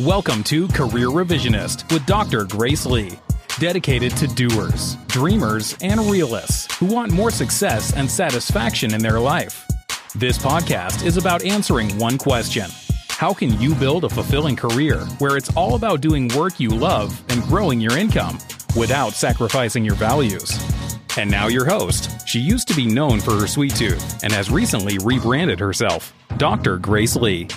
Welcome to Career Revisionist with Dr. Grace Lee, dedicated to doers, dreamers, and realists who want more success and satisfaction in their life. This podcast is about answering one question How can you build a fulfilling career where it's all about doing work you love and growing your income without sacrificing your values? And now, your host. She used to be known for her sweet tooth and has recently rebranded herself, Dr. Grace Lee.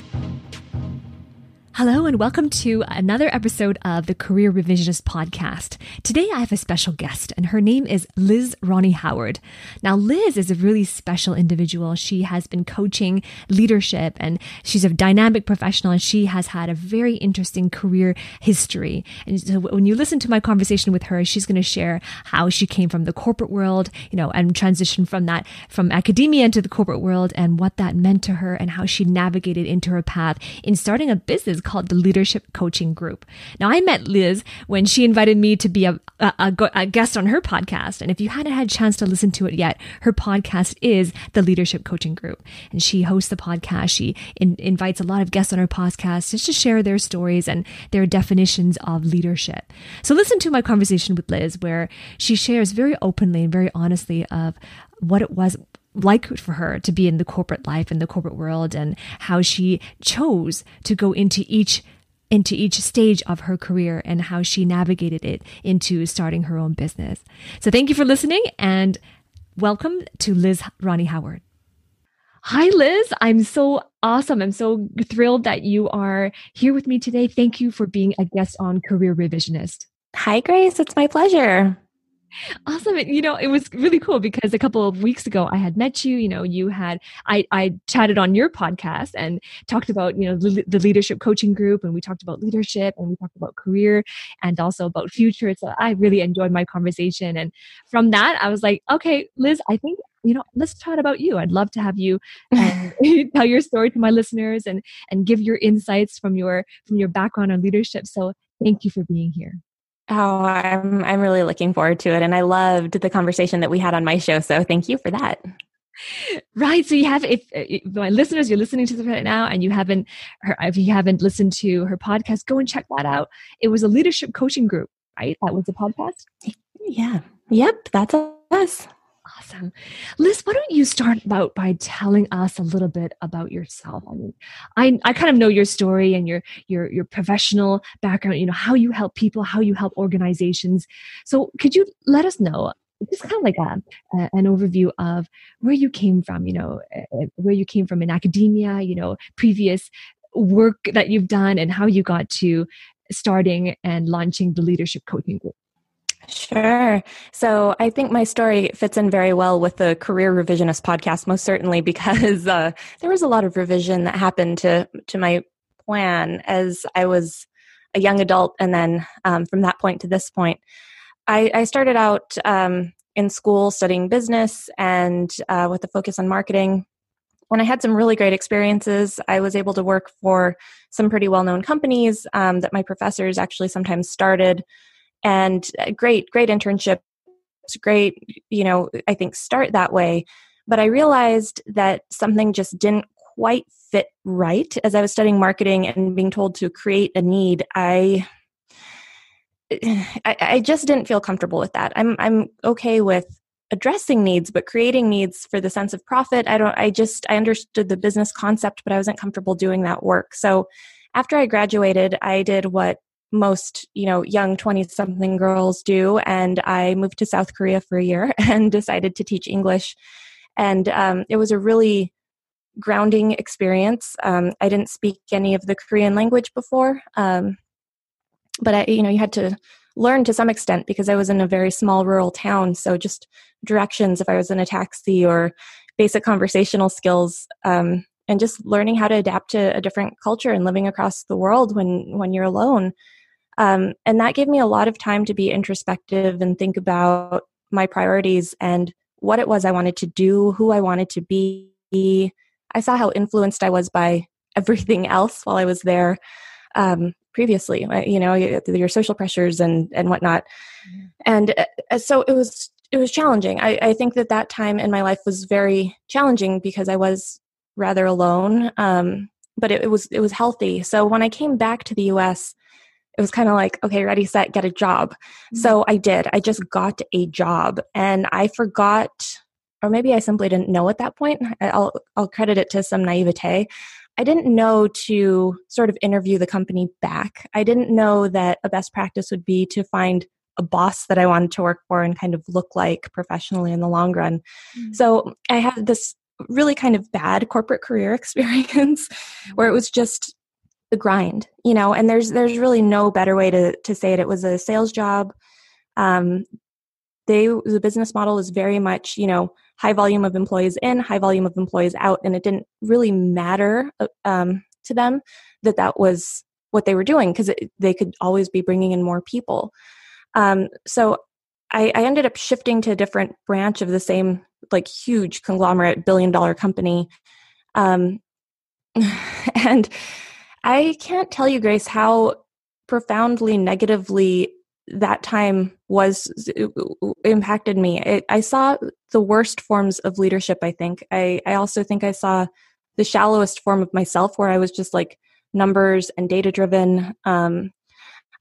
Hello, and welcome to another episode of the Career Revisionist podcast. Today, I have a special guest, and her name is Liz Ronnie Howard. Now, Liz is a really special individual. She has been coaching leadership, and she's a dynamic professional, and she has had a very interesting career history. And so, when you listen to my conversation with her, she's going to share how she came from the corporate world, you know, and transitioned from that, from academia into the corporate world, and what that meant to her, and how she navigated into her path in starting a business called the Leadership Coaching Group. Now, I met Liz when she invited me to be a, a, a, guest on her podcast. And if you hadn't had a chance to listen to it yet, her podcast is the Leadership Coaching Group. And she hosts the podcast. She in, invites a lot of guests on her podcast just to share their stories and their definitions of leadership. So listen to my conversation with Liz, where she shares very openly and very honestly of what it was like for her to be in the corporate life in the corporate world and how she chose to go into each into each stage of her career and how she navigated it into starting her own business. So thank you for listening and welcome to Liz Ronnie Howard. Hi, Liz. I'm so awesome. I'm so thrilled that you are here with me today. Thank you for being a guest on Career Revisionist. Hi, Grace. It's my pleasure. Awesome. You know, it was really cool because a couple of weeks ago I had met you, you know, you had, I, I chatted on your podcast and talked about, you know, the, the leadership coaching group and we talked about leadership and we talked about career and also about future. So I really enjoyed my conversation. And from that, I was like, okay, Liz, I think you know let's chat about you i'd love to have you tell your story to my listeners and and give your insights from your from your background on leadership so thank you for being here Oh, I'm I'm really looking forward to it, and I loved the conversation that we had on my show. So thank you for that. Right. So you have, if, uh, if, my listeners, you're listening to this right now, and you haven't, her, if you haven't listened to her podcast, go and check that out. It was a leadership coaching group, right? That was a podcast. Yeah. Yep. That's us. Awesome. Liz, why don't you start about by telling us a little bit about yourself? I mean, I, I kind of know your story and your your your professional background, you know, how you help people, how you help organizations. So could you let us know just kind of like a, a, an overview of where you came from, you know, eh, eh, where you came from in academia, you know, previous work that you've done and how you got to starting and launching the leadership coaching group. Sure. So I think my story fits in very well with the Career Revisionist podcast, most certainly because uh, there was a lot of revision that happened to to my plan as I was a young adult, and then um, from that point to this point, I, I started out um, in school studying business and uh, with a focus on marketing. When I had some really great experiences, I was able to work for some pretty well known companies um, that my professors actually sometimes started and uh, great great internships great you know i think start that way but i realized that something just didn't quite fit right as i was studying marketing and being told to create a need i I, I just didn't feel comfortable with that. I'm I'm okay with addressing needs, but creating needs for the sense of profit, I don't I just I understood the business concept, but I wasn't comfortable doing that work. So after I graduated, I did what most you know young 20 something girls do. And i moved to south korea for a year and decided to teach english. And um, it was a really grounding experience. Um, i didn't speak any of the korean language before um, but I, you know you had to learn to some extent because i was in a very small rural town. So just directions if i was in a taxi or basic conversational skills um, and just learning how to adapt to a different culture and living across the world when when you're alone um, and that gave me a lot of time to be introspective and think about my priorities and what it was I wanted to do, who I wanted to be. I saw how influenced I was by everything else while I was there um, previously, you know, your social pressures and, and whatnot. Mm-hmm. And uh, so it was, it was challenging. I, I think that that time in my life was very challenging because I was rather alone. Um, but it, it was it was healthy. So when I came back to the U.S., it was kind of like, okay, ready, set, get a job. Mm-hmm. So I did. I just got a job, and I forgot, or maybe I simply didn't know at that point. I'll I'll credit it to some naivete. I didn't know to sort of interview the company back. I didn't know that a best practice would be to find a boss that I wanted to work for and kind of look like professionally in the long run. Mm-hmm. So I had this really kind of bad corporate career experience where it was just the grind, you know, and there's there's really no better way to to say it. It was a sales job. Um, they the business model is very much, you know, high volume of employees in, high volume of employees out, and it didn't really matter uh, um, to them that that was what they were doing because they could always be bringing in more people. Um, so I, I ended up shifting to a different branch of the same like huge conglomerate billion dollar company um, and i can't tell you grace how profoundly negatively that time was uh, uh, impacted me. It, i saw the worst forms of leadership i think. I, I also think i saw the shallowest form of myself where i was just like numbers and data driven um,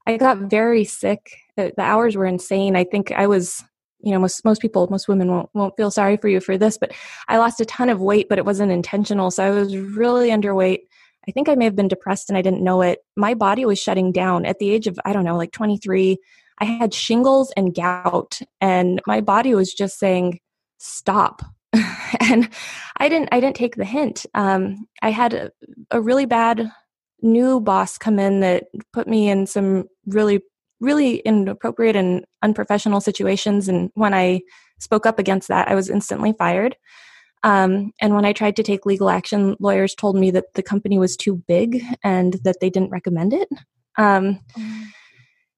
i got very sick. The, the hours were insane. I think i was you know most most people most women won't won't feel sorry for you for this but i lost a ton of weight but it wasn't intentional so i was really underweight i think i may have been depressed and i didn't know it my body was shutting down at the age of i don't know like 23 i had shingles and gout and my body was just saying stop and i didn't i didn't take the hint um, i had a, a really bad new boss come in that put me in some really really inappropriate and unprofessional situations. And when I spoke up against that, I was instantly fired. Um, and when I tried to take legal action, lawyers told me that the company was too big and that they didn't recommend it. Um, mm.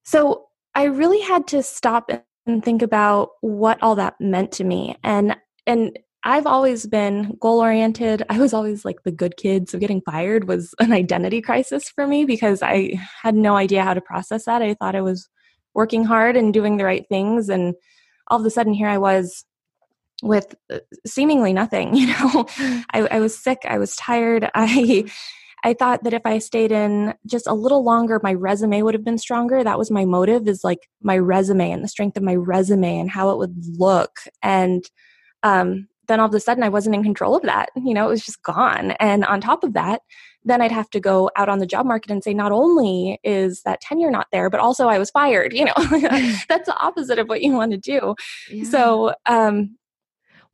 So I really had to stop and think about what all that meant to me. And and I've always been goal oriented. I was always like the good kid. So getting fired was an identity crisis for me because I had no idea how to process that. I thought I was working hard and doing the right things. And all of a sudden, here I was with uh, seemingly nothing. You know, I, I was sick. I was tired. I. I thought that if I stayed in just a little longer, my resume would have been stronger. That was my motive is like my resume and the strength of my resume and how it would look. And um, then all of a sudden I wasn't in control of that. You know, it was just gone. And on top of that, then I'd have to go out on the job market and say, not only is that tenure not there, but also I was fired. You know, that's the opposite of what you want to do. Yeah. So um,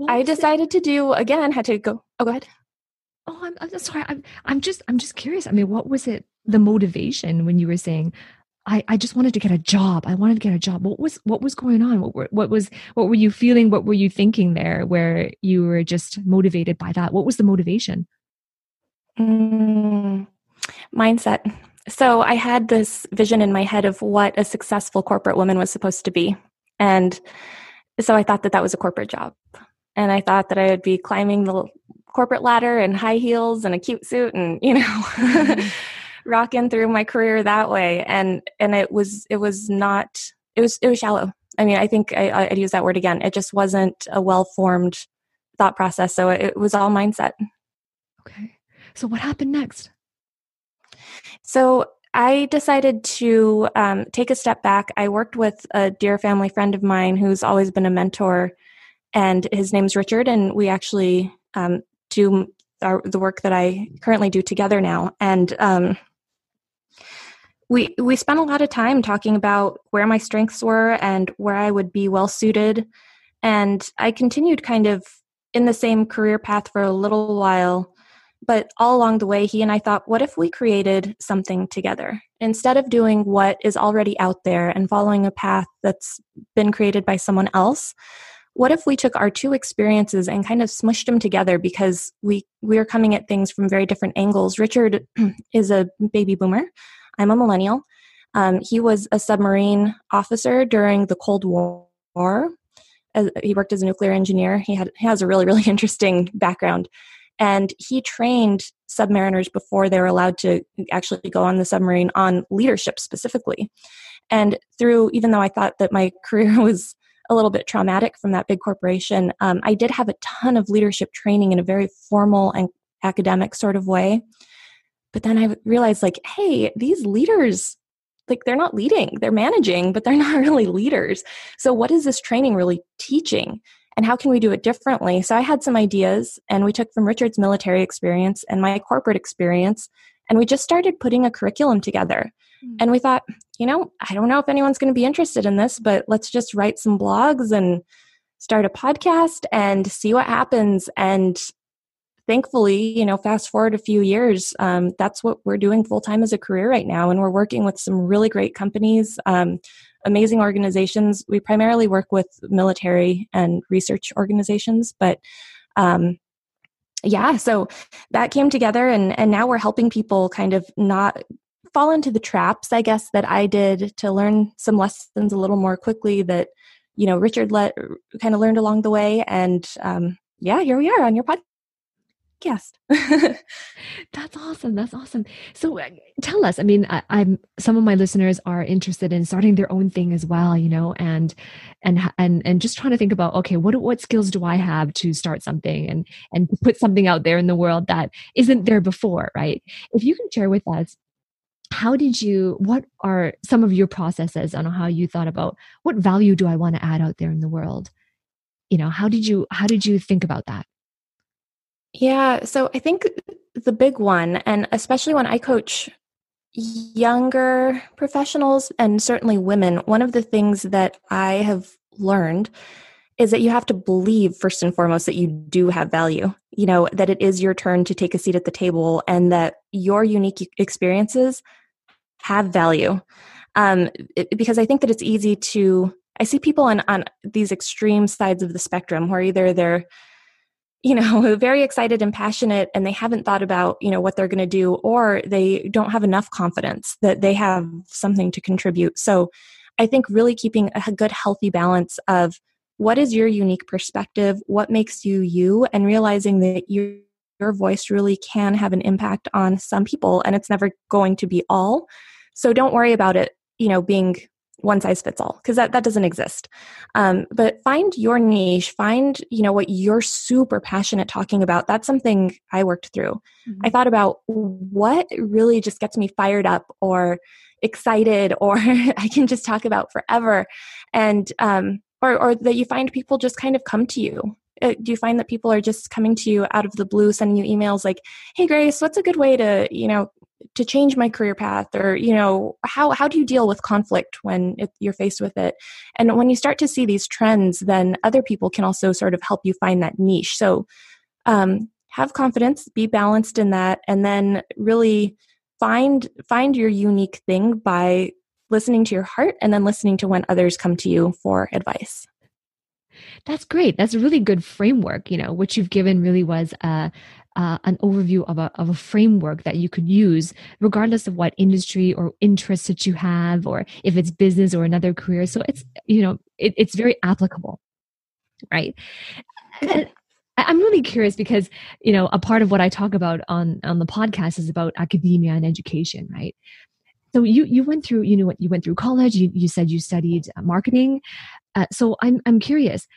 I decided to do again, had to go. Oh, go ahead. Oh, I'm, I'm sorry. I'm, I'm just, I'm just curious. I mean, what was it, the motivation when you were saying, I, I just wanted to get a job. I wanted to get a job. What was what was going on? What were, what was what were you feeling? What were you thinking there where you were just motivated by that? What was the motivation? Mm, mindset. So I had this vision in my head of what a successful corporate woman was supposed to be. And so I thought that that was a corporate job. And I thought that I would be climbing the corporate ladder in high heels and a cute suit and, you know, mm-hmm. rocking through my career that way. And and it was it was not it was it was shallow. I mean i think I, i'd use that word again. It just wasn't a well formed thought process. So it was all mindset. Okay. So what happened next? So I decided to um, take a step back. I worked with a dear family friend of mine who's always been a mentor, and his name's Richard, and we actually um, do our, the work that I currently do together now. And um, we we spent a lot of time talking about where my strengths were and where I would be well suited. And I continued kind of in the same career path for a little while. But all along the way, he and I thought, what if we created something together? Instead of doing what is already out there and following a path that's been created by someone else, what if we took our two experiences and kind of smushed them together because we we are coming at things from very different angles richard is a baby boomer I'm a millennial. Um, he was a submarine officer during the Cold War. As, he worked as a nuclear engineer. He had he has a really really interesting background, and he trained submariners before they were allowed to actually go on the submarine on leadership specifically. And through, even though I thought that my career was a little bit traumatic from that big corporation, um, I did have a ton of leadership training in a very formal and academic sort of way but then I realized, like, hey, these leaders, like, they're not leading, they're managing, but they're not really leaders. So, what is this training really teaching? And how can we do it differently? So, I had some ideas, and we took from Richard's military experience and my corporate experience, and we just started putting a curriculum together. And we thought, you know, I don't know if anyone's going to be interested in this, but let's just write some blogs and start a podcast and see what happens. And thankfully, you know, fast forward a few years, um, that's what we're doing full time as a career right now. And we're working with some really great companies, um, amazing organizations. We primarily work with military and research organizations, but um, yeah, so that came together, and and now we're helping people kind of not fall into the traps, I guess, that I did to learn some lessons a little more quickly that you know Richard let kind of learned along the way, and um, yeah, here we are on your podcast. That's awesome. That's awesome. So uh, tell us, I mean, I, am some of my listeners are interested in starting their own thing as well, you know, and and and and just trying to think about, okay, what what skills do I have to start something and and put something out there in the world that isn't there before, right? If you can share with us how did you what are some of your processes on how you thought about what value do i want to add out there in the world you know how did you how did you think about that yeah. So I think the big one, and especially when I coach younger professionals and certainly women, one of the things that I have learned is that you have to believe first and foremost that you do have value you know that it is your turn to take a seat at the table and that your unique experiences have value. Um, it, because i think that it's easy to i see people on on these extreme sides of the spectrum where either they're you know very excited and passionate and they haven't thought about you know what they're going to do or they don't have enough confidence that they have something to contribute. So i think really keeping a good healthy balance of what is your unique perspective? What makes you you? And realizing that your your voice really can have an impact on some people and it's never going to be all. So don't worry about it you know being one size fits all because that, that doesn't exist. Um, but find your niche find you know what you're super passionate talking about. That's something i worked through. Mm-hmm. i thought about what really just gets me fired up or excited or i can just talk about forever. And um, or, or that you find people just kind of come to you. Uh, do you find that people are just coming to you out of the blue sending you emails like hey grace what's a good way to you know to change my career path? Or you know how how do you deal with conflict when you're faced with it? And when you start to see these trends then other people can also sort of help you find that niche. So um, have confidence be balanced in that and then really find find your unique thing by listening to your heart and then listening to when others come to you for advice. That's great. That's a really good framework you know what you've given really was a uh, an overview of a, of a framework that you could use regardless of what industry or interests that you have or if it's business or another career. So it's you know it, it's very applicable right? And i'm really curious because you know a part of what i talk about on on the podcast is about academia and education right so you you went through you know what you went through college you, you said you studied marketing. Uh, so i'm i'm curious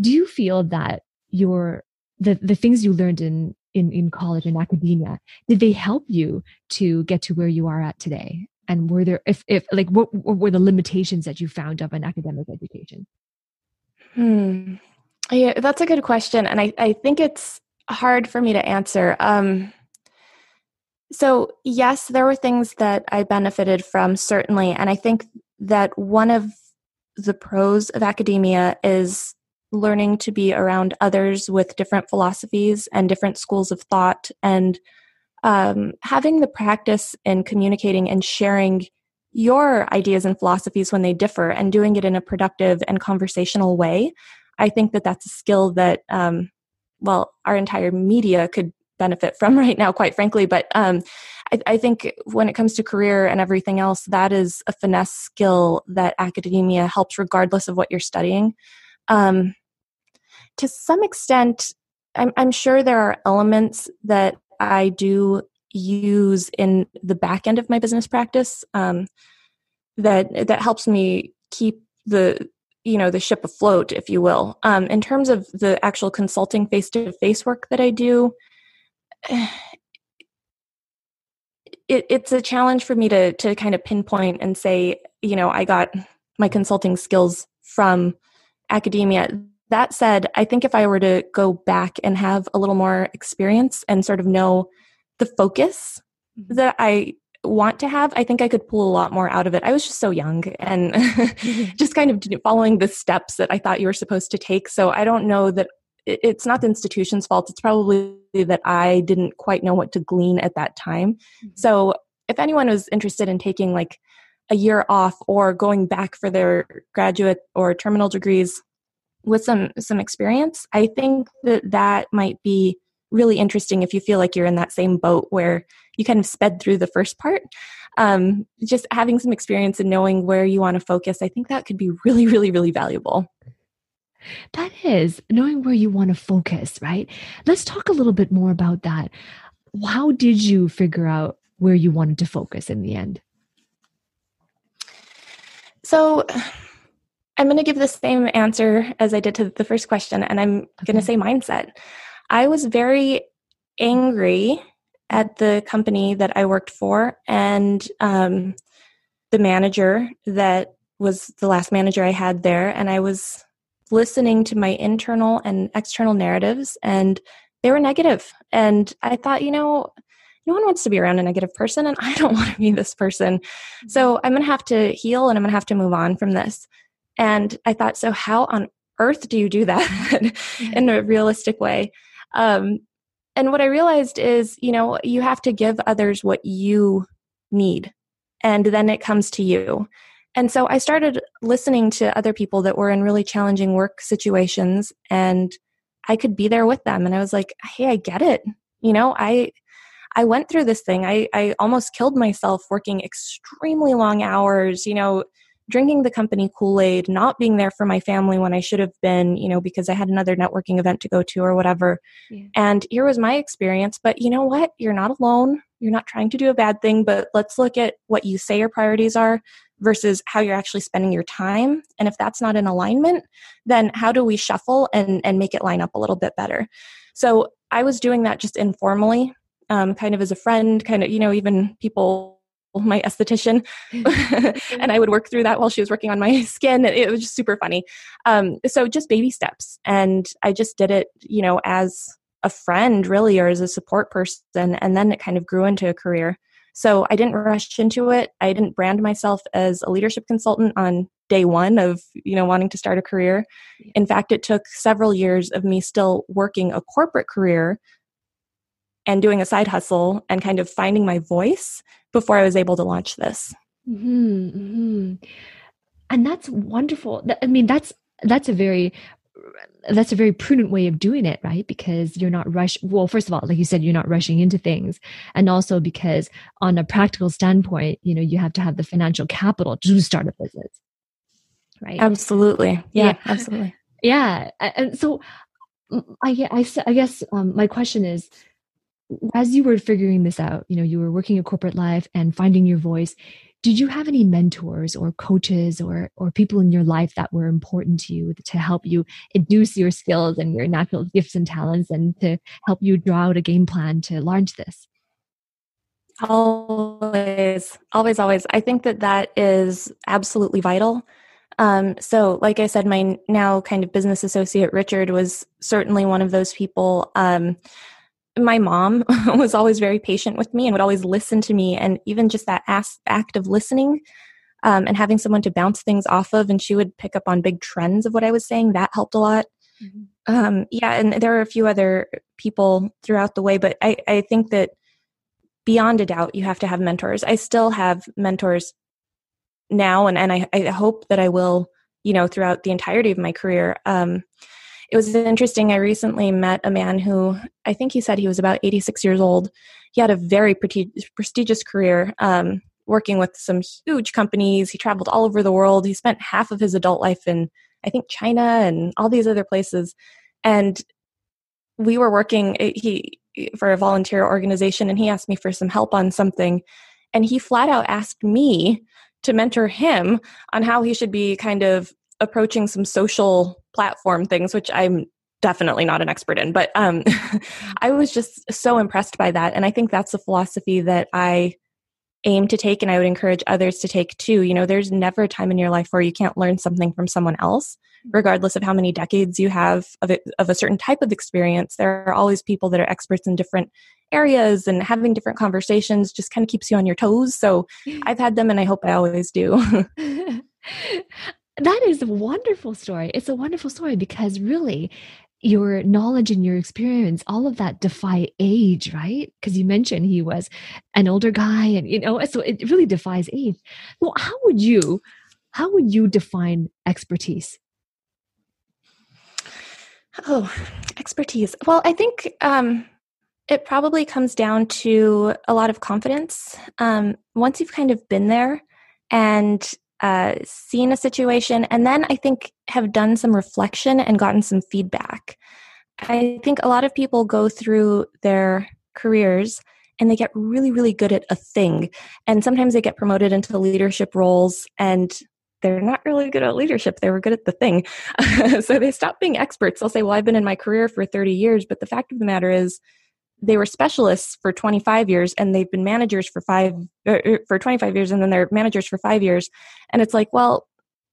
do you feel that your the the things you learned in in, in college and academia did they help you to get to where you are at today? And were there if, if like what, what were the limitations that you found of an academic education? Hmm. Yeah that's a good question and i, I think it's hard for me to answer. Um, so yes there were things that i benefited from certainly and i think that one of the pros of academia is learning to be around others with different philosophies and different schools of thought and um, having the practice in communicating and sharing your ideas and philosophies when they differ and doing it in a productive and conversational way i think that that's a skill that um, well our entire media could benefit from right now quite frankly. But um, I, I, think when it comes to career and everything else that is a finesse skill that academia helps regardless of what you're studying. Um, to some extent, I'm, I'm sure there are elements that I do use in the back end of my business practice um, that that helps me keep the you know the ship afloat if you will. Um, in terms of the actual consulting face to face work that i do it, it's a challenge for me to to kind of pinpoint and say, you know, I got my consulting skills from academia. That said, I think if I were to go back and have a little more experience and sort of know the focus mm-hmm. that I want to have, I think I could pull a lot more out of it. I was just so young and just kind of following the steps that I thought you were supposed to take. So I don't know that it's not the institution's fault. It's probably that I didn't quite know what to glean at that time. Mm-hmm. So if anyone was interested in taking like a year off or going back for their graduate or terminal degrees with some some experience, I think that that might be really interesting if you feel like you're in that same boat where you kind of sped through the first part. Um, just having some experience and knowing where you want to focus, I think that could be really, really, really valuable. That is knowing where you want to focus, right? Let's talk a little bit more about that. How did you figure out where you wanted to focus in the end? So, I'm going to give the same answer as I did to the first question, and I'm okay. going to say mindset. I was very angry at the company that I worked for and um, the manager that was the last manager I had there. And I was listening to my internal and external narratives, and they were negative. And I thought, you know, no one wants to be around a negative person, and I don't want to be this person. So mm-hmm. I'm going to have to heal and I'm going to have to move on from this. And I thought, so how on earth do you do that in a realistic way? Um, and what I realized is, you know, you have to give others what you need, and then it comes to you. And so I started listening to other people that were in really challenging work situations, and I could be there with them. And I was like, hey, I get it. You know, I I went through this thing. I, I almost killed myself working extremely long hours, you know, drinking the company Kool-Aid, not being there for my family when I should have been, you know, because I had another networking event to go to or whatever. Yeah. And here was my experience. But you know what? You're not alone. You're not trying to do a bad thing, but let's look at what you say your priorities are versus how you're actually spending your time. And if that's not in alignment, then how do we shuffle and, and make it line up a little bit better? So I was doing that just informally, um, kind of as a friend, kind of, you know, even people my esthetician and i would work through that while she was working on my skin it was just super funny um, so just baby steps and i just did it you know as a friend really or as a support person and then it kind of grew into a career so i didn't rush into it i didn't brand myself as a leadership consultant on day one of you know wanting to start a career in fact it took several years of me still working a corporate career and doing a side hustle and kind of finding my voice before I was able to launch this. Mm-hmm, mm-hmm. And that's wonderful. I mean, that's that's a very that's a very prudent way of doing it, right? Because you're not rush. Well, first of all, like you said, you're not rushing into things, and also because on a practical standpoint, you know, you have to have the financial capital to start a business, right? Absolutely, yeah, yeah. absolutely, yeah. And so, I I, I guess um, my question is, as you were figuring this out, you know, you were working a corporate life and finding your voice. Did you have any mentors or coaches or or people in your life that were important to you to help you induce your skills and your natural gifts and talents and to help you draw out a game plan to launch this? Always, always, always. I think that that is absolutely vital. Um, so, like I said, my now kind of business associate Richard was certainly one of those people. Um, my mom was always very patient with me and would always listen to me and even just that act of listening um, and having someone to bounce things off of and she would pick up on big trends of what i was saying. That helped a lot. Mm-hmm. um, yeah and there are a few other people throughout the way but I, I think that beyond a doubt you have to have mentors. I still have mentors now and, and I, I hope that i will you know throughout the entirety of my career. Um, it was interesting. I recently met a man who I think he said he was about 86 years old. He had a very pre- prestigious career, um, working with some huge companies. He traveled all over the world. He spent half of his adult life in, I think, China and all these other places. And we were working eh, he for a volunteer organization, and he asked me for some help on something. And he flat out asked me to mentor him on how he should be kind of approaching some social platform things, which I'm definitely not an expert in, but um, I was just so impressed by that. And I think that's a philosophy that I aim to take and I would encourage others to take too. You know, there's never a time in your life where you can't learn something from someone else, regardless of how many decades you have of, it, of a certain type of experience. There are always people that are experts in different areas and having different conversations just kind of keeps you on your toes. So I've had them and I hope I always do. that is a wonderful story. It's a wonderful story because really your knowledge and your experience all of that defy age right? Because you mentioned he was an older guy and you know so it really defies age. Well how would you how would you define expertise? Oh expertise. Well i think um it probably comes down to a lot of confidence. Um once you've kind of been there and uh, seen a situation and then I think have done some reflection and gotten some feedback. I think a lot of people go through their careers and they get really, really good at a thing. And sometimes they get promoted into leadership roles and they're not really good at leadership. They were good at the thing. so they stop being experts. They'll say, Well, I've been in my career for 30 years. But the fact of the matter is, they were specialists for 25 years and they've been managers for five er, for 25 years and then they're managers for five years. And it's like well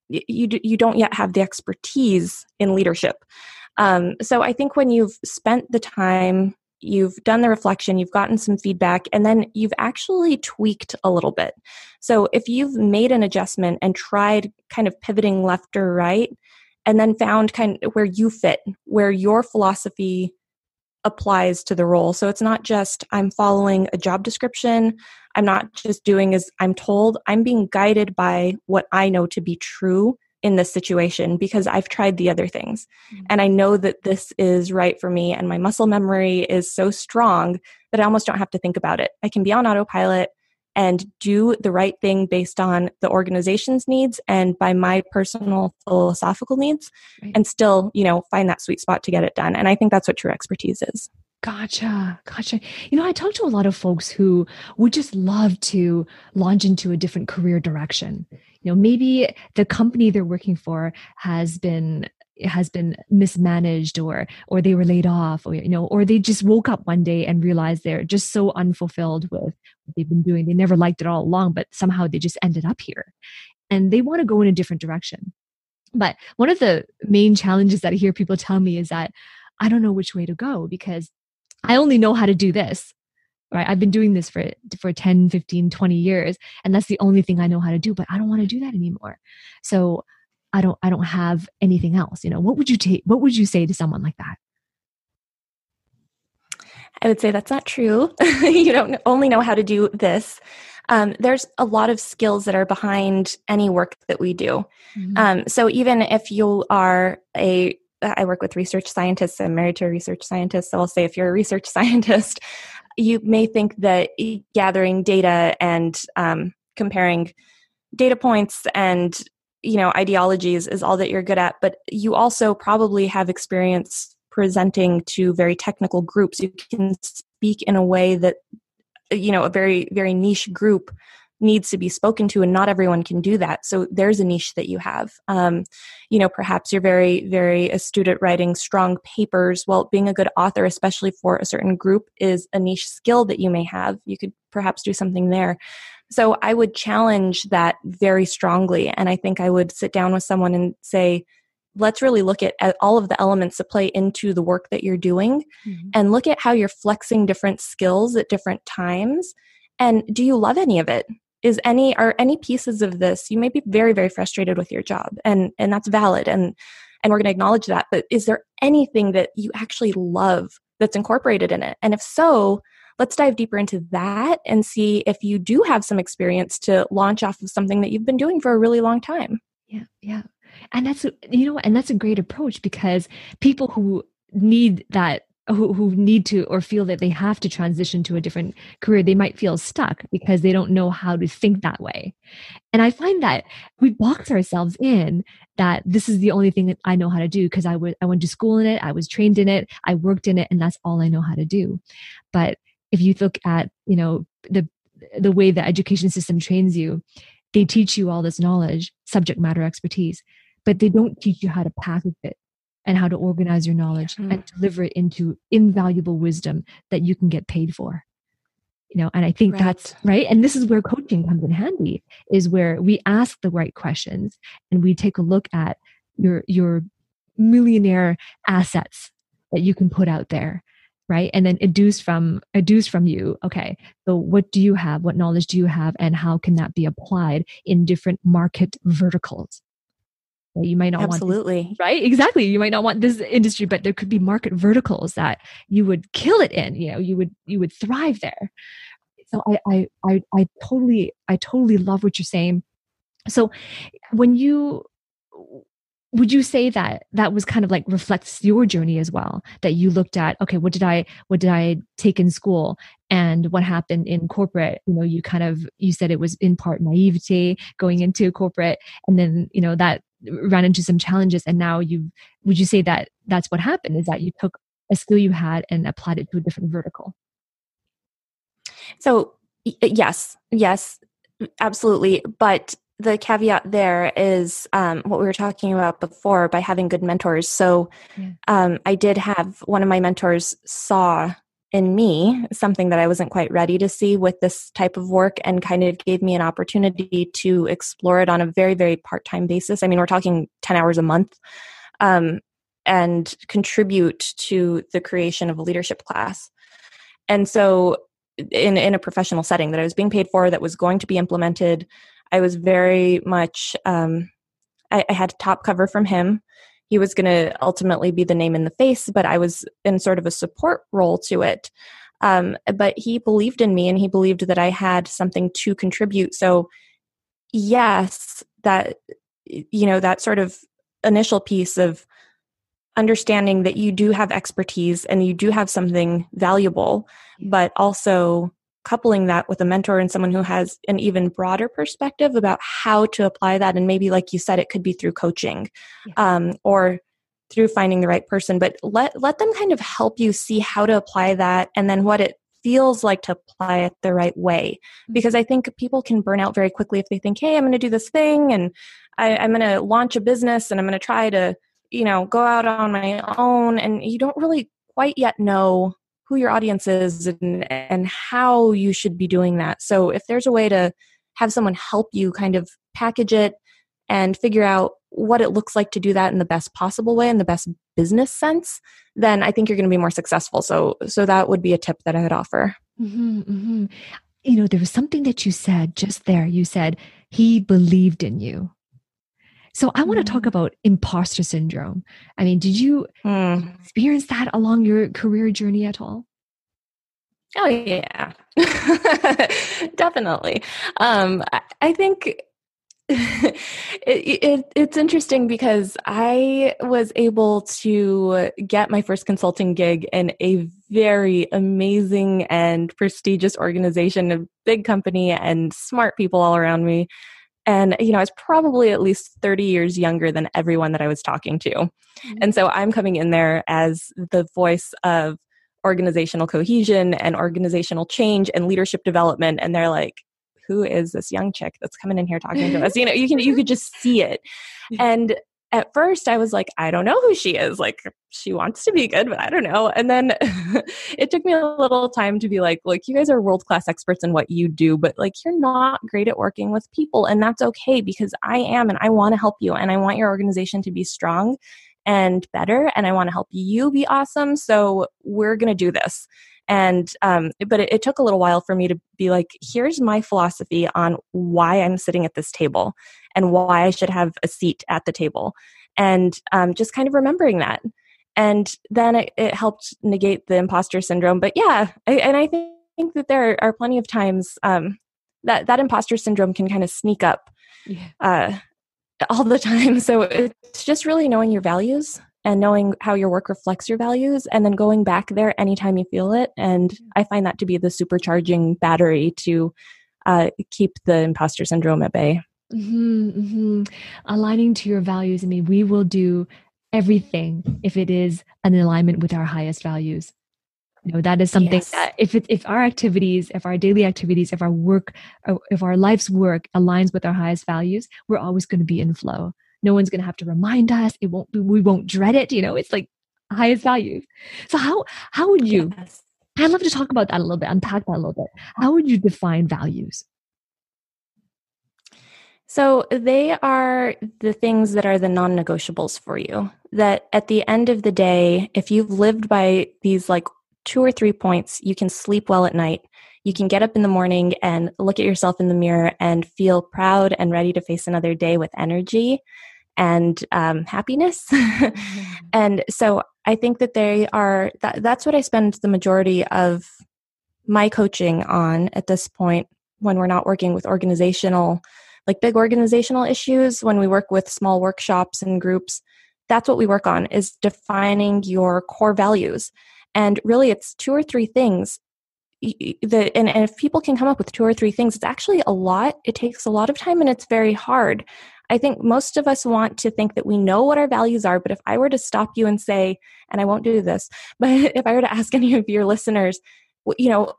you you don't yet have the expertise in leadership. Um, so i think when you've spent the time you've done the reflection you've gotten some feedback and then you've actually tweaked a little bit. So if you've made an adjustment and tried kind of pivoting left or right and then found kind of where you fit where your philosophy applies to the role. So it's not just I'm following a job description. I'm not just doing as I'm told. I'm being guided by what I know to be true in this situation because I've tried the other things. Mm-hmm. And I know that this is right for me. And my muscle memory is so strong that I almost don't have to think about it. I can be on autopilot and do the right thing based on the organization's needs and by my personal philosophical needs right. and still you know find that sweet spot to get it done and i think that's what true expertise is Gotcha. Gotcha. You know, I talk to a lot of folks who would just love to launch into a different career direction. You know, maybe the company they're working for has been has been mismanaged or or they were laid off or you know or they just woke up one day and realized they're just so unfulfilled with what they've been doing. They never liked it all along but somehow they just ended up here. And they want to go in a different direction. But one of the main challenges that i hear people tell me is that i don't know which way to go because i only know how to do this right? I've been doing this for for 10 15 20 years and that's the only thing i know how to do but i don't want to do that anymore. So I don't I don't have anything else. You know, what would you take what would you say to someone like that? I would say that's not true. you don't only know how to do this. Um, there's a lot of skills that are behind any work that we do. Mm-hmm. Um, so even if you are a I work with research scientists. I'm married to a research scientist. So I'll say if you're a research scientist, you may think that gathering data and um, comparing data points and you know ideologies is all that you're good at but you also probably have experience presenting to very technical groups. You can speak in a way that you know a very very niche group needs to be spoken to and not everyone can do that. So there's a niche that you have. Um, you know perhaps you're very very astute at writing strong papers. Well being a good author especially for a certain group is a niche skill that you may have. You could perhaps do something there so I would challenge that very strongly. And I think I would sit down with someone and say, let's really look at, at all of the elements that play into the work that you're doing mm-hmm. and look at how you're flexing different skills at different times. And do you love any of it? Is any are any pieces of this you may be very very frustrated with your job and and that's valid and and we're going to acknowledge that but is there anything that you actually love that's incorporated in it and if so let's dive deeper into that and see if you do have some experience to launch off of something that you've been doing for a really long time. Yeah, yeah. And that's you know, and that's a great approach because people who need that who, who need to or feel that they have to transition to a different career they might feel stuck because they don't know how to think that way and i find that we box ourselves in that this is the only thing that i know how to do because I, w- I went to school in it i was trained in it i worked in it and that's all i know how to do but if you look at you know the the way the education system trains you they teach you all this knowledge subject matter expertise but they don't teach you how to package it and how to organize your knowledge mm. and deliver it into invaluable wisdom that you can get paid for you know and i think Right. that's right and this is where coaching comes in handy is where we ask the right questions and we take a look at your your millionaire assets that you can put out there right? And then deduce from deduce from you. Okay. So what do you have? What knowledge do you have? And how can that be applied in different market verticals? You might not this Absolutely. right? Exactly. You might not want this industry but there could be market verticals that you would kill it in you know you would you would thrive there. So i i i, I totally i totally love what you're saying. So when you would you say that that was kind of like reflects your journey as well? That you looked at okay what did i what did i take in school? And what happened in corporate? You know you kind of you said it was in part naivety going into corporate and then you know that ran into some challenges and now you would you say that that's what happened is that you took a skill you had and applied it to a different vertical? So, yes, yes, absolutely. But the caveat there is um, what we were talking about before by having good mentors. So, Yeah. um, I did have one of my mentors saw in me something that I wasn't quite ready to see with this type of work and kind of gave me an opportunity to explore it on a very, very part time basis. I mean, we're talking 10 hours a month. Um, and contribute to the creation of a leadership class. And so in in a professional setting that I was being paid for that was going to be implemented. I was very much um, I, I had top cover from him. He was going to ultimately be the name in the face, but I was in sort of a support role to it. Um, but he believed in me, and he believed that I had something to contribute. So, yes, that you know that sort of initial piece of understanding that you do have expertise and you do have something valuable but also coupling that with a mentor and someone who has an even broader perspective about how to apply that. And maybe like you said it could be through coaching um, or through finding the right person. But let let them kind of help you see how to apply that and then what it feels like to apply it the right way. Because i think people can burn out very quickly if they think hey i'm going to do this thing and I, i'm going to launch a business and i'm going to try to you know go out on my own. And you don't really quite yet know who your audience is and and how you should be doing that so if there's a way to have someone help you kind of package it and figure out what it looks like to do that in the best possible way in the best business sense then i think you're going to be more successful so so that would be a tip that i would offer hmm hmm You know, there was something that you said just there. You said he believed in you. So I want to talk Mhm. about imposter syndrome. I mean, did you Hmm. experience that along your career journey at all? Oh yeah, definitely. Um, I, I think it, it, it's interesting because I was able to get my first consulting gig in a very amazing and prestigious organization, a big company, and smart people all around me. And you know, I was probably at least thirty years younger than everyone that I was talking to, mm-hmm. and so I'm coming in there as the voice of organizational cohesion and organizational change and leadership development. And they're like who is this young chick that's coming in here talking to us? You know you can you could just see it. And at first i was like i don't know who she is like she wants to be good but i don't know. And then it took me a little time to be like look you guys are world class experts in what you do but like you're not great at working with people and that's okay because i am and i want to help you and i want your organization to be strong and better and i want to help you be awesome so we're going to do this. And um, but it, it took a little while for me to be like here's my philosophy on why i'm sitting at this table and why i should have a seat at the table and um, just kind of remembering that and then it, it helped negate the imposter syndrome but yeah I, and i think, think that there are plenty of times um, that that imposter syndrome can kind of sneak up Yeah. uh, all the time. So it's just really knowing your values and knowing how your work reflects your values and then going back there anytime you feel it. And I find that to be the supercharging battery to uh, keep the imposter syndrome at bay. Hmm hmm Aligning to your values. I mean, we will do everything if it is an alignment with our highest values. You know, that is something Yes. that if it, if our activities, if our daily activities, if our work, uh, if our life's work aligns with our highest values, we're always going to be in flow. No one's going to have to remind us. It won't. be- We won't dread it. You know, it's like highest values. So how how would you Yes. I'd love to talk about that a little bit, unpack that a little bit. How would you define values? So they are the things that are the non negotiables for you. That at the end of the day, if you've lived by these like two or three points, you can sleep well at night. You can get up in the morning and look at yourself in the mirror and feel proud and ready to face another day with energy and um, happiness. mm-hmm. And so I think that they are, that, that's what I spend the majority of my coaching on at this point when we're not working with organizational like big organizational issues when we work with small workshops and groups. That's what we work on is defining your core values. And really it's two or three things. The and, and if people can come up with two or three things it's actually a lot. It takes a lot of time and it's very hard. I think most of us want to think that we know what our values are but if i were to stop you and say and i won't do this but if i were to ask any of your listeners you know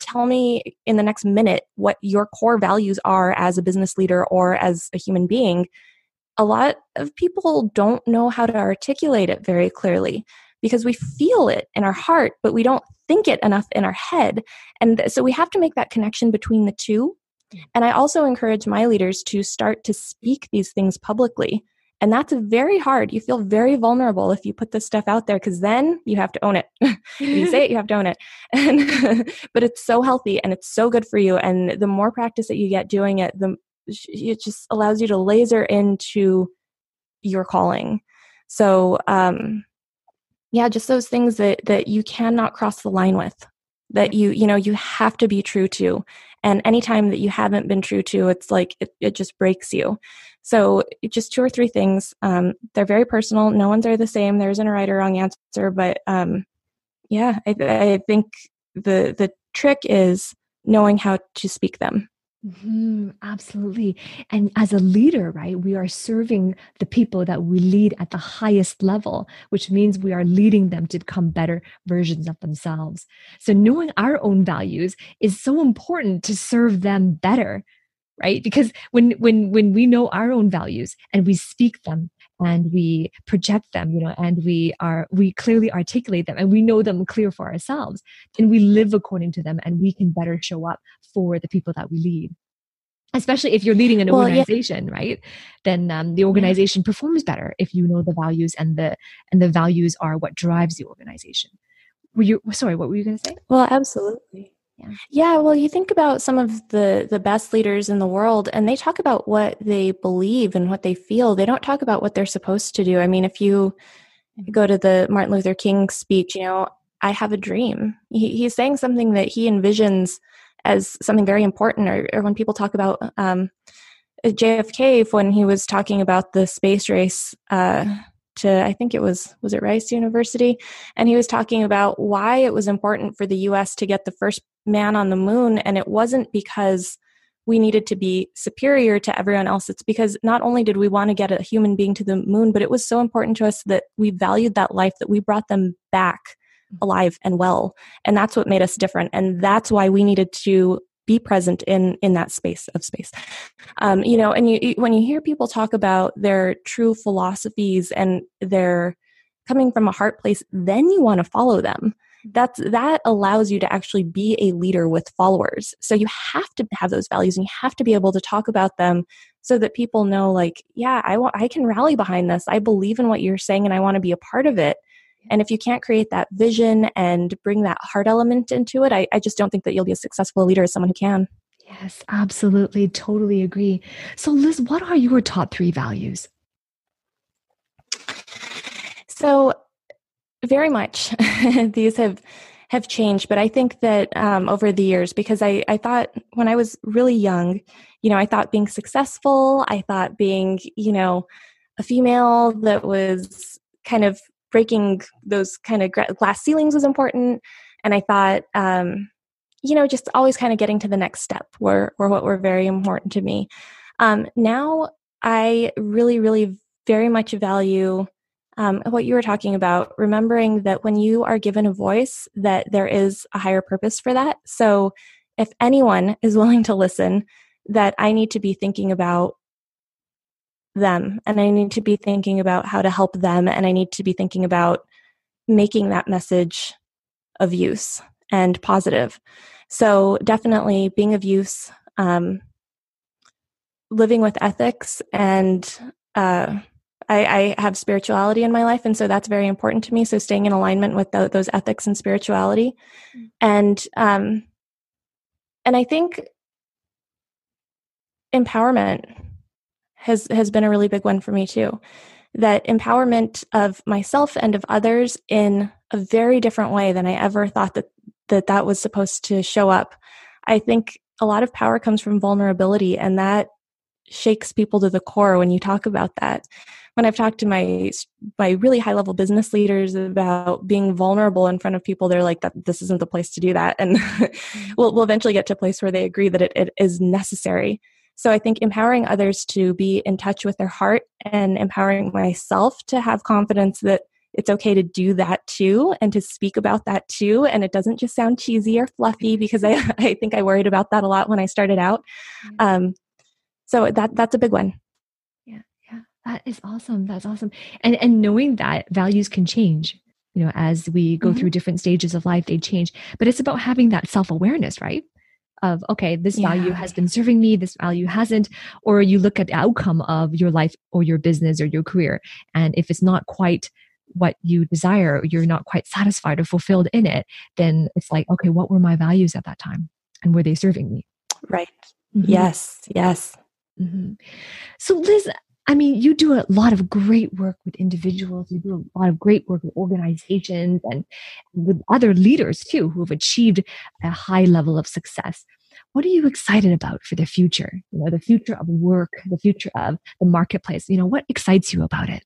tell me in the next minute what your core values are as a business leader or as a human being. A lot of people don't know how to articulate it very clearly because we feel it in our heart but we don't think it enough in our head. And so we have to make that connection between the two. Mm. And i also encourage my leaders to start to speak these things publicly and that's very hard. You feel very vulnerable if you put this stuff out there because then you have to own it. you say it, you have to own it. And but it's so healthy and it's so good for you. And the more practice that you get doing it, the it just allows you to laser into your calling. So um yeah, just those things that that you cannot cross the line with. That you, you know, you have to be true to. And anytime that you haven't been true to, it's like it, it just breaks you. So just two or three things. Um, they're very personal. No one's are the same. There isn't a right or wrong answer, but um, yeah, I, I think the the trick is knowing how to speak them. Mm-hmm, absolutely. And as a leader, right, we are serving the people that we lead at the highest level, which means we are leading them to become better versions of themselves. So knowing our own values is so important to serve them better right because when when when we know our own values and we speak them and we project them you know and we are we clearly articulate them and we know them clear for ourselves then we live according to them and we can better show up for the people that we lead. Especially if you're leading an well, organization yeah. right? Then um, the organization yeah. performs better if you know the values and the and the values are what drives the organization. Were you sorry what were you going to say? Well absolutely yeah. yeah well you think about some of the the best leaders in the world and they talk about what they believe and what they feel. They don't talk about what they're supposed to do. I mean if you go to the martin luther king speech you know i have a dream. He, he's saying something that he envisions as something very important or, or when people talk about um, jfk when he was talking about the space race uh, to I think it was was it Rice University? And he was talking about why it was important for the US to get the first man on the moon. And it wasn't because we needed to be superior to everyone else. It's because not only did we want to get a human being to the moon but it was so important to us that we valued that life that we brought them back mm-hmm. alive and well. And that's what made us different. And that's why we needed to be present in in that space of space. Um, you know and you, when you hear people talk about their true philosophies and their coming from a heart place then you want to follow them. That's that allows you to actually be a leader with followers. So you have to have those values and you have to be able to talk about them so that people know like yeah i want i can rally behind this. I believe in what you're saying and i want to be a part of it and if you can't create that vision and bring that heart element into it, I, I just don't think that you'll be a successful leader as someone who can. Yes, absolutely. Totally agree. So, Liz, what are your top three values? So, very much these have have changed, but I think that um, over the years, because I, I thought when I was really young, you know, I thought being successful, I thought being, you know, a female that was kind of breaking those kind of glass ceilings was important. And I thought, um, you know, just always kind of getting to the next step were, were what were very important to me. Um, now I really, really very much value um, what you were talking about, remembering that when you are given a voice, that there is a higher purpose for that. So if anyone is willing to listen, that I need to be thinking about them and I need to be thinking about how to help them and I need to be thinking about making that message of use and positive. So definitely being of use, um, living with ethics, and uh, I, I, have spirituality in my life, and so that's very important to me. So staying in alignment with the, those ethics and spirituality, mm-hmm. and um, and I think empowerment has has been a really big one for me too. That empowerment of myself and of others in a very different way than I ever thought that that that was supposed to show up. I think a lot of power comes from vulnerability, and that shakes people to the core when you talk about that. When I've talked to my my really high level business leaders about being vulnerable in front of people, they're like, "That this isn't the place to do that," and we'll we'll eventually get to a place where they agree that it, it is necessary. So I think empowering others to be in touch with their heart and empowering myself to have confidence that it's okay to do that too and to speak about that too. And it doesn't just sound cheesy or fluffy because I, I think I worried about that a lot when I started out. Um, so that that's a big one. Yeah, yeah, that is awesome. That's awesome. And and knowing that values can change. You know, as we go mm-hmm. through different stages of life, they change. But it's about having that self awareness, right? Of okay, this yeah. value has been serving me, this value hasn't, or you look at the outcome of your life or your business or your career, and if it's not quite what you desire, you're not quite satisfied or fulfilled in it, then it's like, okay, what were my values at that time? And were they serving me? Right. Mm-hmm. Yes, yes. Mm-hmm. So, Liz, I mean, you do a lot of great work with individuals. You do a lot of great work with organizations and with other leaders too, who have achieved a high level of success. What are you excited about for the future? You know, the future of work, the future of the marketplace. You know, what excites you about it?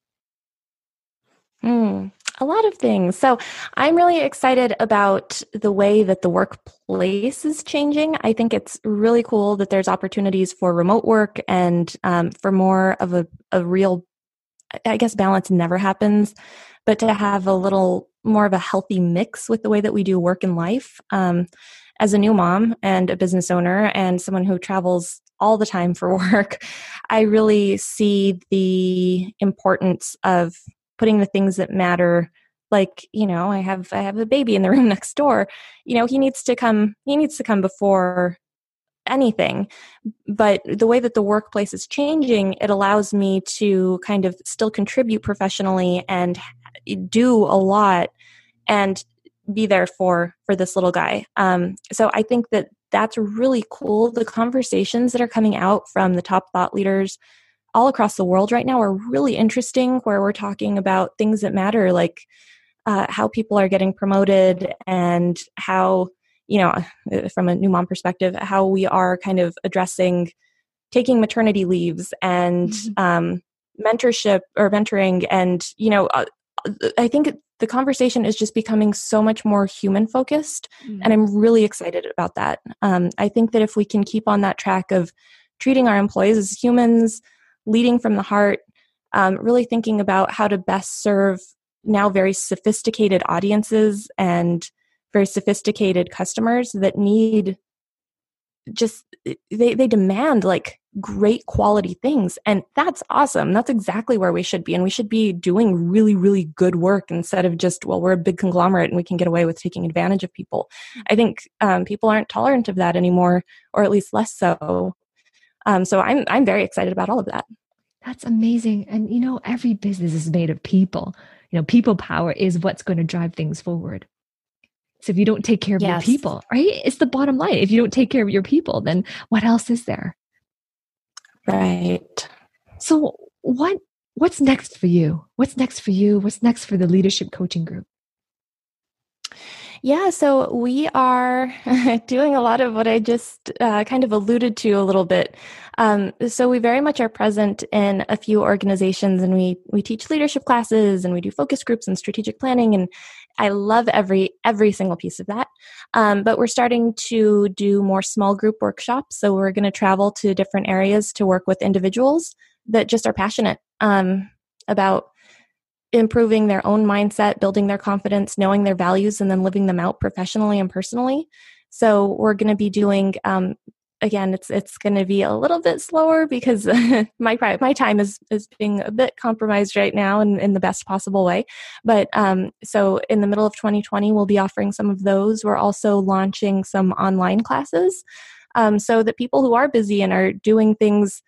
Mm, a lot of things. So I'm really excited about the way that the workplace is changing. I think it's really cool that there's opportunities for remote work and um, for more of a, a real, I guess, balance never happens, but to have a little more of a healthy mix with the way that we do work and life. Um, as a new mom and a business owner and someone who travels all the time for work, I really see the importance of putting the things that matter like you know i have i have a baby in the room next door you know he needs to come he needs to come before anything. But the way that the workplace is changing it allows me to kind of still contribute professionally and do a lot and be there for for this little guy. Um, so i think that that's really cool the conversations that are coming out from the top thought leaders all across the world right now are really interesting where we're talking about things that matter like uh, how people are getting promoted and how you know uh, from a new mom perspective how we are kind of addressing taking maternity leaves and mm-hmm. um, mentorship or mentoring and you know uh, i think the conversation is just becoming so much more human focused mm-hmm. and i'm really excited about that um, i think that if we can keep on that track of treating our employees as humans leading from the heart, um, really thinking about how to best serve now very sophisticated audiences and very sophisticated customers that need just they they demand like great quality things. And that's awesome. That's exactly where we should be. And we should be doing really really good work instead of just well we're a big conglomerate and we can get away with taking advantage of people. I think um, people aren't tolerant of that anymore or at least less so um, so I'm I'm very excited about all of that. That's amazing. And you know, every business is made of people. You know, people power is what's going to drive things forward. So if you don't take care of yes. your people, right? It's the bottom line. If you don't take care of your people, then what else is there? Right. So what what's next for you? What's next for you? What's next for the leadership coaching group? Yeah, so we are doing a lot of what I just uh, kind of alluded to a little bit. Um, so we very much are present in a few organizations, and we we teach leadership classes, and we do focus groups and strategic planning, and I love every every single piece of that. Um, but we're starting to do more small group workshops. So we're going to travel to different areas to work with individuals that just are passionate um, about improving their own mindset, building their confidence, knowing their values, and then living them out professionally and personally. So, we're going to be doing um, again, it's it's going to be a little bit slower because my my time is is being a bit compromised right now in, in the best possible way. But um, so in the middle of 2020, we'll be offering some of those. We're also launching some online classes, um, so that people who are busy and are doing things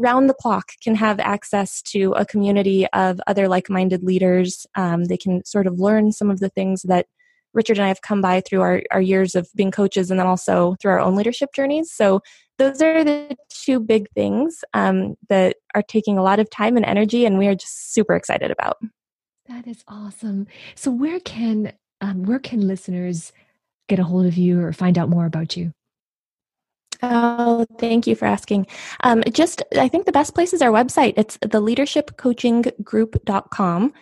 round the clock can have access to a community of other like-minded leaders. Um, they can sort of learn some of the things that Richard and I have come by through our, our years of being coaches and then also through our own leadership journeys. So those are the two big things um, that are taking a lot of time and energy, and we are just super excited about. That is awesome. So where can um, where can listeners get a hold of you or find out more about you? Oh, thank you for asking. Um, just, I think the best place is our website. It's the leadershipcoachinggroup.com.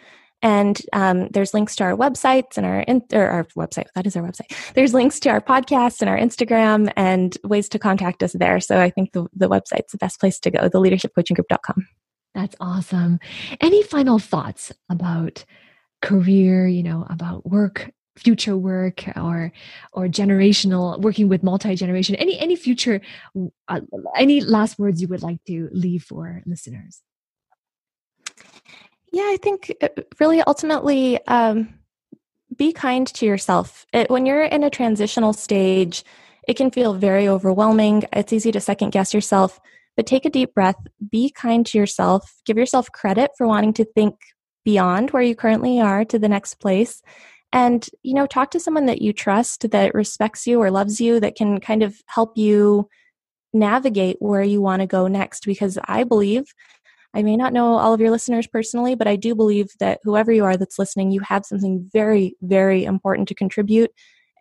And um, there's links to our websites and our, in, or our website. That is our website. There's links to our podcast and our Instagram and ways to contact us there. So I think the, the website's the best place to go, the leadershipcoachinggroup.com. That's awesome. Any final thoughts about career, you know, about work, future work or or generational working with multi-generation any any future uh, any last words you would like to leave for listeners yeah, I think uh, really ultimately um, be kind to yourself. It, when you're in a transitional stage, it can feel very overwhelming. It's easy to second guess yourself, but take a deep breath, be kind to yourself, give yourself credit for wanting to think beyond where you currently are to the next place. And, you know, talk to someone that you trust, that respects you or loves you, that can kind of help you navigate where you want to go next. Because I believe I may not know all of your listeners personally, but I do believe that whoever you are that's listening, you have something very, very important to contribute,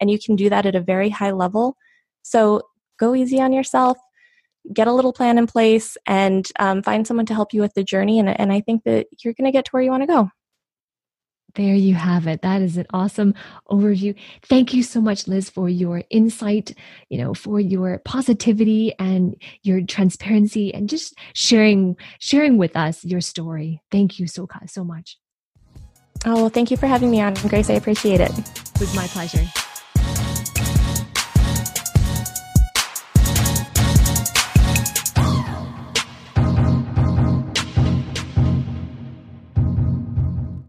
and you can do that at a very high level. So go easy on yourself, get a little plan in place, and um, find someone to help you with the journey. And, and I think that you're going to get to where you want to go. There you have it. That is an awesome overview. Thank you so much, Liz, for your insight, you know, for your positivity and your transparency and just sharing sharing with us your story. Thank you so so much. Oh, well, thank you for having me on, Grace. I appreciate it. It was my pleasure.